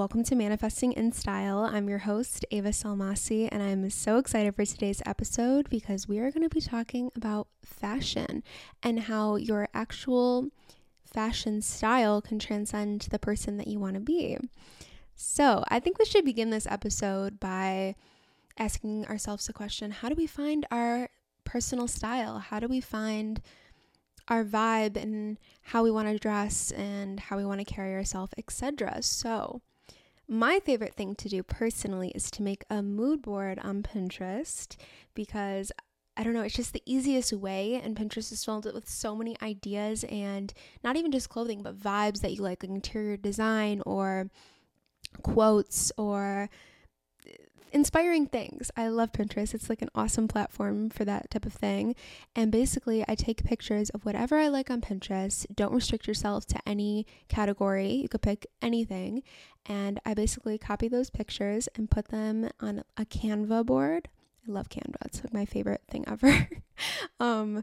welcome to Manifesting in Style. I'm your host, Ava Salmaci, and I'm so excited for today's episode because we are going to be talking about fashion and how your actual fashion style can transcend the person that you want to be. So, I think we should begin this episode by asking ourselves the question how do we find our personal style? How do we find our vibe and how we want to dress and how we want to carry ourselves, etc. So, my favorite thing to do personally is to make a mood board on Pinterest because I don't know, it's just the easiest way. And Pinterest is filled with so many ideas and not even just clothing, but vibes that you like, like interior design or quotes or inspiring things. I love Pinterest. It's like an awesome platform for that type of thing. And basically, I take pictures of whatever I like on Pinterest. Don't restrict yourself to any category. You could pick anything. And I basically copy those pictures and put them on a Canva board. I love Canva. It's like my favorite thing ever. um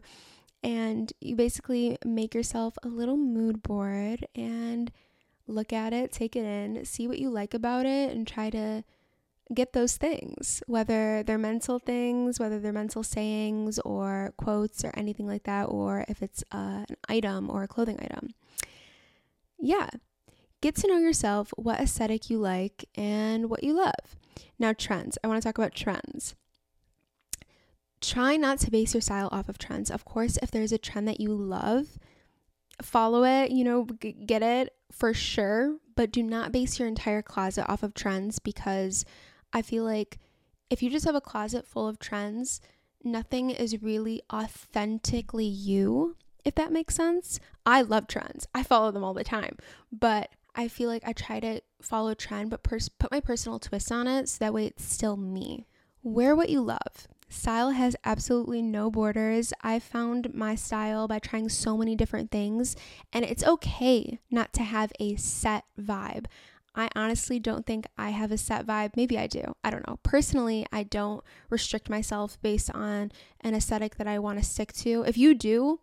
and you basically make yourself a little mood board and look at it, take it in, see what you like about it and try to get those things, whether they're mental things, whether they're mental sayings or quotes or anything like that, or if it's uh, an item or a clothing item. Yeah, get to know yourself, what aesthetic you like, and what you love. Now, trends. I want to talk about trends. Try not to base your style off of trends. Of course, if there's a trend that you love, follow it, you know, g- get it for sure, but do not base your entire closet off of trends because I feel like if you just have a closet full of trends, nothing is really authentically you, if that makes sense. I love trends, I follow them all the time, but I feel like I try to follow trend, but pers- put my personal twist on it so that way it's still me. Wear what you love. Style has absolutely no borders. I found my style by trying so many different things, and it's okay not to have a set vibe. I honestly don't think I have a set vibe. Maybe I do. I don't know. Personally, I don't restrict myself based on an aesthetic that I want to stick to. If you do,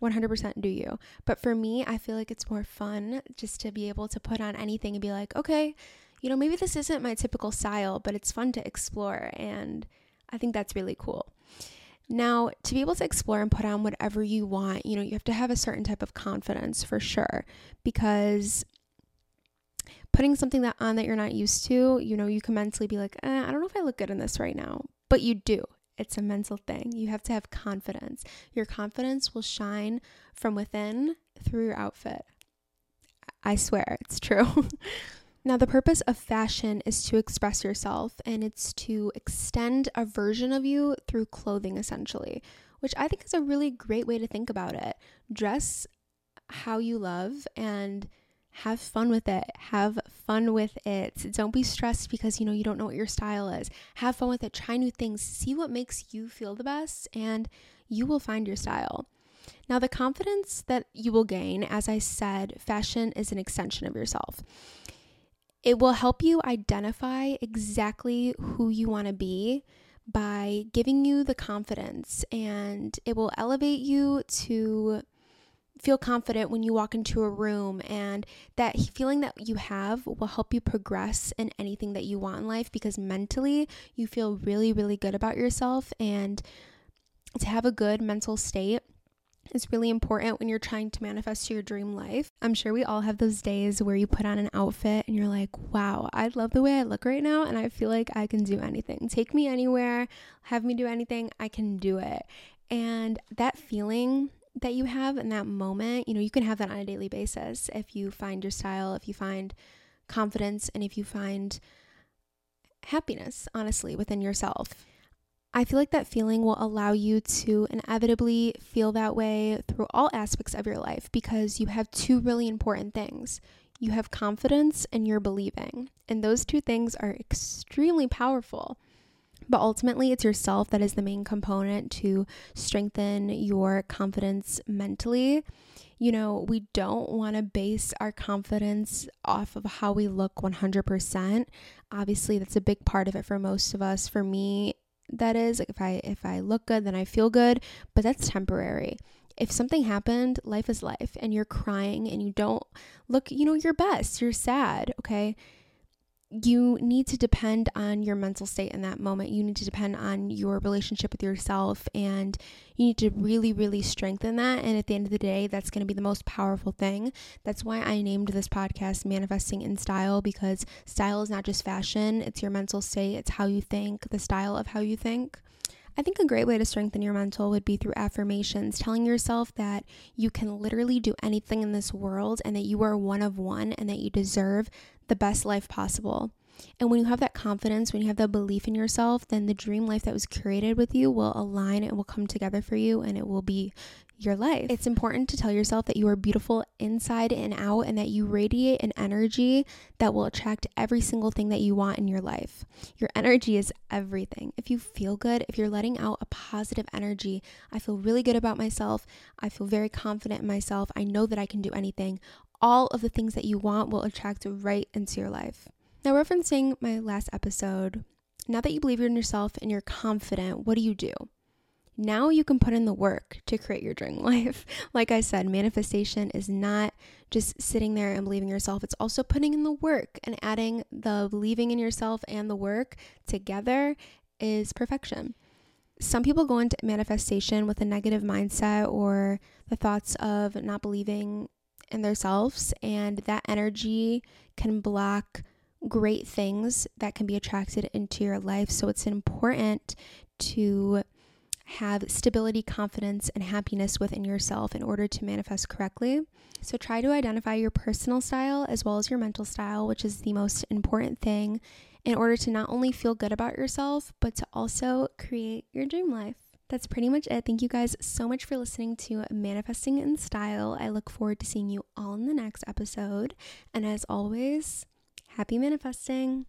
100% do you. But for me, I feel like it's more fun just to be able to put on anything and be like, okay, you know, maybe this isn't my typical style, but it's fun to explore. And I think that's really cool. Now, to be able to explore and put on whatever you want, you know, you have to have a certain type of confidence for sure because putting something that on that you're not used to, you know, you can mentally be like, eh, I don't know if I look good in this right now, but you do. It's a mental thing. You have to have confidence. Your confidence will shine from within through your outfit. I swear, it's true. now, the purpose of fashion is to express yourself and it's to extend a version of you through clothing, essentially, which I think is a really great way to think about it. Dress how you love and have fun with it. Have fun with it. Don't be stressed because you know you don't know what your style is. Have fun with it. Try new things. See what makes you feel the best and you will find your style. Now, the confidence that you will gain, as I said, fashion is an extension of yourself. It will help you identify exactly who you want to be by giving you the confidence, and it will elevate you to feel confident when you walk into a room and that feeling that you have will help you progress in anything that you want in life because mentally you feel really really good about yourself and to have a good mental state is really important when you're trying to manifest your dream life. I'm sure we all have those days where you put on an outfit and you're like, wow, I love the way I look right now and I feel like I can do anything. Take me anywhere, have me do anything, I can do it. And that feeling that you have in that moment, you know, you can have that on a daily basis if you find your style, if you find confidence, and if you find happiness, honestly, within yourself. I feel like that feeling will allow you to inevitably feel that way through all aspects of your life because you have two really important things. You have confidence and you're believing. And those two things are extremely powerful. But ultimately, it's yourself that is the main component to strengthen your confidence mentally. You know, we don't want to base our confidence off of how we look 100%. Obviously, that's a big part of it for most of us. For me, that is like if I if I look good, then I feel good, but that's temporary if something happened, life is life, and you're crying and you don't look, you know, your best, you're sad, okay? You need to depend on your mental state in that moment. You need to depend on your relationship with yourself and you need to really, really strengthen that. And at the end of the day, that's going to be the most powerful thing. That's why I named this podcast Manifesting in Style because style is not just fashion, it's your mental state, it's how you think, the style of how you think. I think a great way to strengthen your mental would be through affirmations, telling yourself that you can literally do anything in this world and that you are one of one and that you deserve the best life possible. And when you have that confidence, when you have that belief in yourself, then the dream life that was created with you will align, it will come together for you, and it will be your life. It's important to tell yourself that you are beautiful inside and out and that you radiate an energy that will attract every single thing that you want in your life. Your energy is everything. If you feel good, if you're letting out a positive energy, I feel really good about myself. I feel very confident in myself. I know that I can do anything. All of the things that you want will attract right into your life. Now, referencing my last episode, now that you believe in yourself and you're confident, what do you do? Now you can put in the work to create your dream life. like I said, manifestation is not just sitting there and believing yourself, it's also putting in the work and adding the believing in yourself and the work together is perfection. Some people go into manifestation with a negative mindset or the thoughts of not believing in themselves, and that energy can block great things that can be attracted into your life. So it's important to have stability, confidence, and happiness within yourself in order to manifest correctly. So try to identify your personal style as well as your mental style, which is the most important thing in order to not only feel good about yourself, but to also create your dream life. That's pretty much it. Thank you guys so much for listening to Manifesting in Style. I look forward to seeing you all in the next episode. And as always, Happy manifesting!